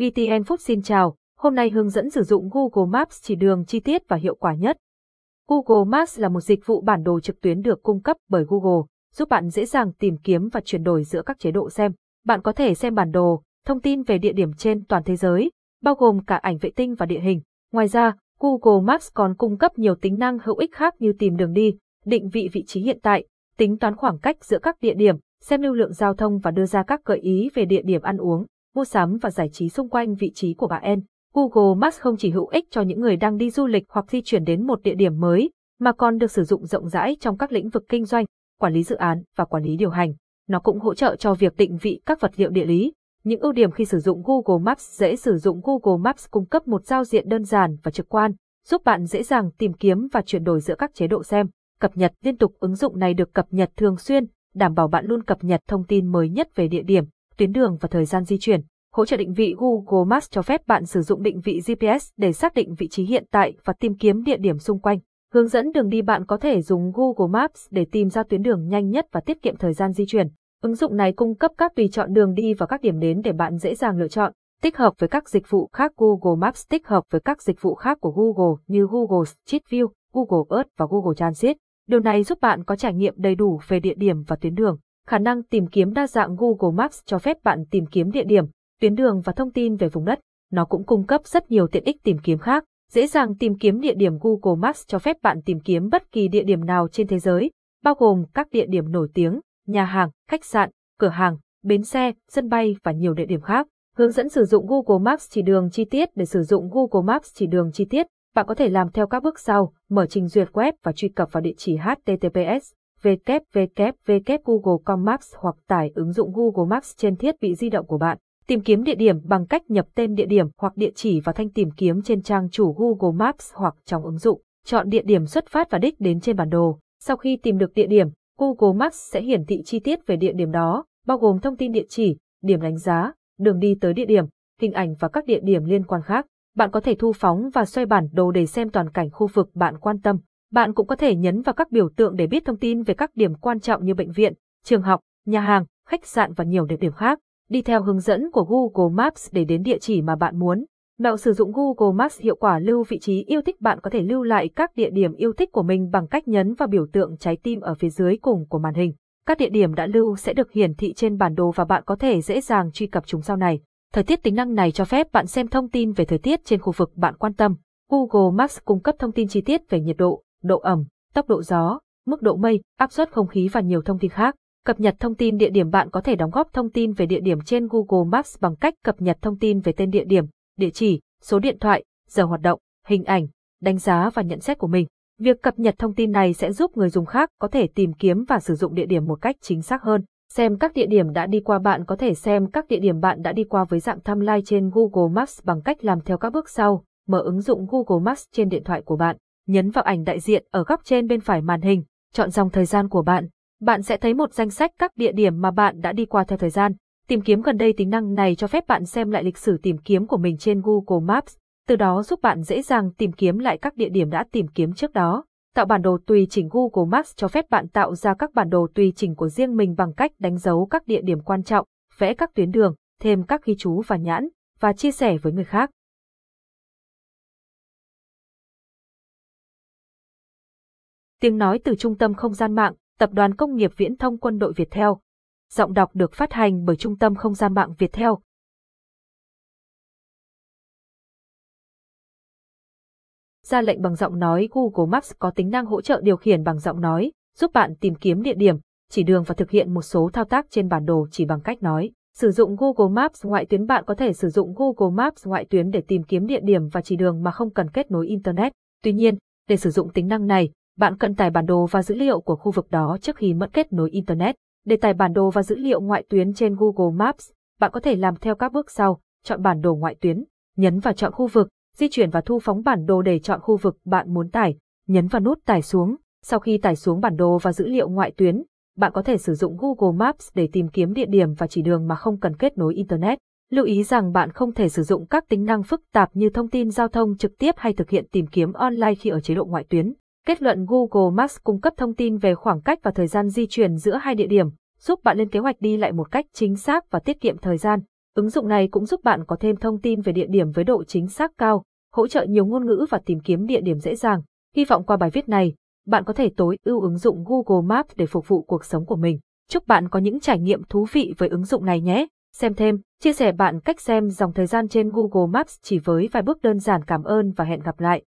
VTN Food xin chào, hôm nay hướng dẫn sử dụng Google Maps chỉ đường chi tiết và hiệu quả nhất. Google Maps là một dịch vụ bản đồ trực tuyến được cung cấp bởi Google, giúp bạn dễ dàng tìm kiếm và chuyển đổi giữa các chế độ xem. Bạn có thể xem bản đồ, thông tin về địa điểm trên toàn thế giới, bao gồm cả ảnh vệ tinh và địa hình. Ngoài ra, Google Maps còn cung cấp nhiều tính năng hữu ích khác như tìm đường đi, định vị vị trí hiện tại, tính toán khoảng cách giữa các địa điểm, xem lưu lượng giao thông và đưa ra các gợi ý về địa điểm ăn uống, mua sắm và giải trí xung quanh vị trí của bạn. Google Maps không chỉ hữu ích cho những người đang đi du lịch hoặc di chuyển đến một địa điểm mới, mà còn được sử dụng rộng rãi trong các lĩnh vực kinh doanh, quản lý dự án và quản lý điều hành. Nó cũng hỗ trợ cho việc định vị các vật liệu địa lý. Những ưu điểm khi sử dụng Google Maps dễ sử dụng Google Maps cung cấp một giao diện đơn giản và trực quan, giúp bạn dễ dàng tìm kiếm và chuyển đổi giữa các chế độ xem. Cập nhật liên tục ứng dụng này được cập nhật thường xuyên, đảm bảo bạn luôn cập nhật thông tin mới nhất về địa điểm, tuyến đường và thời gian di chuyển. Hỗ trợ định vị Google Maps cho phép bạn sử dụng định vị GPS để xác định vị trí hiện tại và tìm kiếm địa điểm xung quanh. Hướng dẫn đường đi bạn có thể dùng Google Maps để tìm ra tuyến đường nhanh nhất và tiết kiệm thời gian di chuyển. Ứng dụng này cung cấp các tùy chọn đường đi và các điểm đến để bạn dễ dàng lựa chọn. Tích hợp với các dịch vụ khác Google Maps tích hợp với các dịch vụ khác của Google như Google Street View, Google Earth và Google Transit. Điều này giúp bạn có trải nghiệm đầy đủ về địa điểm và tuyến đường. Khả năng tìm kiếm đa dạng Google Maps cho phép bạn tìm kiếm địa điểm, tuyến đường và thông tin về vùng đất. Nó cũng cung cấp rất nhiều tiện ích tìm kiếm khác. Dễ dàng tìm kiếm địa điểm Google Maps cho phép bạn tìm kiếm bất kỳ địa điểm nào trên thế giới, bao gồm các địa điểm nổi tiếng, nhà hàng, khách sạn, cửa hàng, bến xe, sân bay và nhiều địa điểm khác. Hướng dẫn sử dụng Google Maps chỉ đường chi tiết để sử dụng Google Maps chỉ đường chi tiết, bạn có thể làm theo các bước sau, mở trình duyệt web và truy cập vào địa chỉ https www.google.com Maps hoặc tải ứng dụng Google Maps trên thiết bị di động của bạn. Tìm kiếm địa điểm bằng cách nhập tên địa điểm hoặc địa chỉ vào thanh tìm kiếm trên trang chủ Google Maps hoặc trong ứng dụng. Chọn địa điểm xuất phát và đích đến trên bản đồ. Sau khi tìm được địa điểm, Google Maps sẽ hiển thị chi tiết về địa điểm đó, bao gồm thông tin địa chỉ, điểm đánh giá, đường đi tới địa điểm, hình ảnh và các địa điểm liên quan khác. Bạn có thể thu phóng và xoay bản đồ để xem toàn cảnh khu vực bạn quan tâm. Bạn cũng có thể nhấn vào các biểu tượng để biết thông tin về các điểm quan trọng như bệnh viện, trường học, nhà hàng, khách sạn và nhiều địa điểm khác. Đi theo hướng dẫn của Google Maps để đến địa chỉ mà bạn muốn. Mẹo sử dụng Google Maps hiệu quả lưu vị trí yêu thích bạn có thể lưu lại các địa điểm yêu thích của mình bằng cách nhấn vào biểu tượng trái tim ở phía dưới cùng của màn hình. Các địa điểm đã lưu sẽ được hiển thị trên bản đồ và bạn có thể dễ dàng truy cập chúng sau này. Thời tiết tính năng này cho phép bạn xem thông tin về thời tiết trên khu vực bạn quan tâm. Google Maps cung cấp thông tin chi tiết về nhiệt độ, độ ẩm, tốc độ gió, mức độ mây, áp suất không khí và nhiều thông tin khác. Cập nhật thông tin địa điểm bạn có thể đóng góp thông tin về địa điểm trên Google Maps bằng cách cập nhật thông tin về tên địa điểm, địa chỉ, số điện thoại, giờ hoạt động, hình ảnh, đánh giá và nhận xét của mình. Việc cập nhật thông tin này sẽ giúp người dùng khác có thể tìm kiếm và sử dụng địa điểm một cách chính xác hơn. Xem các địa điểm đã đi qua bạn có thể xem các địa điểm bạn đã đi qua với dạng timeline trên Google Maps bằng cách làm theo các bước sau. Mở ứng dụng Google Maps trên điện thoại của bạn, nhấn vào ảnh đại diện ở góc trên bên phải màn hình, chọn dòng thời gian của bạn. Bạn sẽ thấy một danh sách các địa điểm mà bạn đã đi qua theo thời gian. Tìm kiếm gần đây tính năng này cho phép bạn xem lại lịch sử tìm kiếm của mình trên Google Maps, từ đó giúp bạn dễ dàng tìm kiếm lại các địa điểm đã tìm kiếm trước đó. Tạo bản đồ tùy chỉnh Google Maps cho phép bạn tạo ra các bản đồ tùy chỉnh của riêng mình bằng cách đánh dấu các địa điểm quan trọng, vẽ các tuyến đường, thêm các ghi chú và nhãn, và chia sẻ với người khác. Tiếng nói từ Trung tâm Không gian mạng, Tập đoàn Công nghiệp Viễn thông Quân đội Việt Theo. Giọng đọc được phát hành bởi Trung tâm Không gian mạng Việt Theo. Ra lệnh bằng giọng nói Google Maps có tính năng hỗ trợ điều khiển bằng giọng nói, giúp bạn tìm kiếm địa điểm, chỉ đường và thực hiện một số thao tác trên bản đồ chỉ bằng cách nói. Sử dụng Google Maps ngoại tuyến bạn có thể sử dụng Google Maps ngoại tuyến để tìm kiếm địa điểm và chỉ đường mà không cần kết nối Internet. Tuy nhiên, để sử dụng tính năng này, bạn cần tải bản đồ và dữ liệu của khu vực đó trước khi mất kết nối Internet. Để tải bản đồ và dữ liệu ngoại tuyến trên Google Maps, bạn có thể làm theo các bước sau, chọn bản đồ ngoại tuyến, nhấn vào chọn khu vực, di chuyển và thu phóng bản đồ để chọn khu vực bạn muốn tải, nhấn vào nút tải xuống. Sau khi tải xuống bản đồ và dữ liệu ngoại tuyến, bạn có thể sử dụng Google Maps để tìm kiếm địa điểm và chỉ đường mà không cần kết nối Internet. Lưu ý rằng bạn không thể sử dụng các tính năng phức tạp như thông tin giao thông trực tiếp hay thực hiện tìm kiếm online khi ở chế độ ngoại tuyến. Kết luận Google Maps cung cấp thông tin về khoảng cách và thời gian di chuyển giữa hai địa điểm, giúp bạn lên kế hoạch đi lại một cách chính xác và tiết kiệm thời gian. Ứng dụng này cũng giúp bạn có thêm thông tin về địa điểm với độ chính xác cao, hỗ trợ nhiều ngôn ngữ và tìm kiếm địa điểm dễ dàng. Hy vọng qua bài viết này, bạn có thể tối ưu ứng dụng Google Maps để phục vụ cuộc sống của mình. Chúc bạn có những trải nghiệm thú vị với ứng dụng này nhé. Xem thêm, chia sẻ bạn cách xem dòng thời gian trên Google Maps chỉ với vài bước đơn giản cảm ơn và hẹn gặp lại.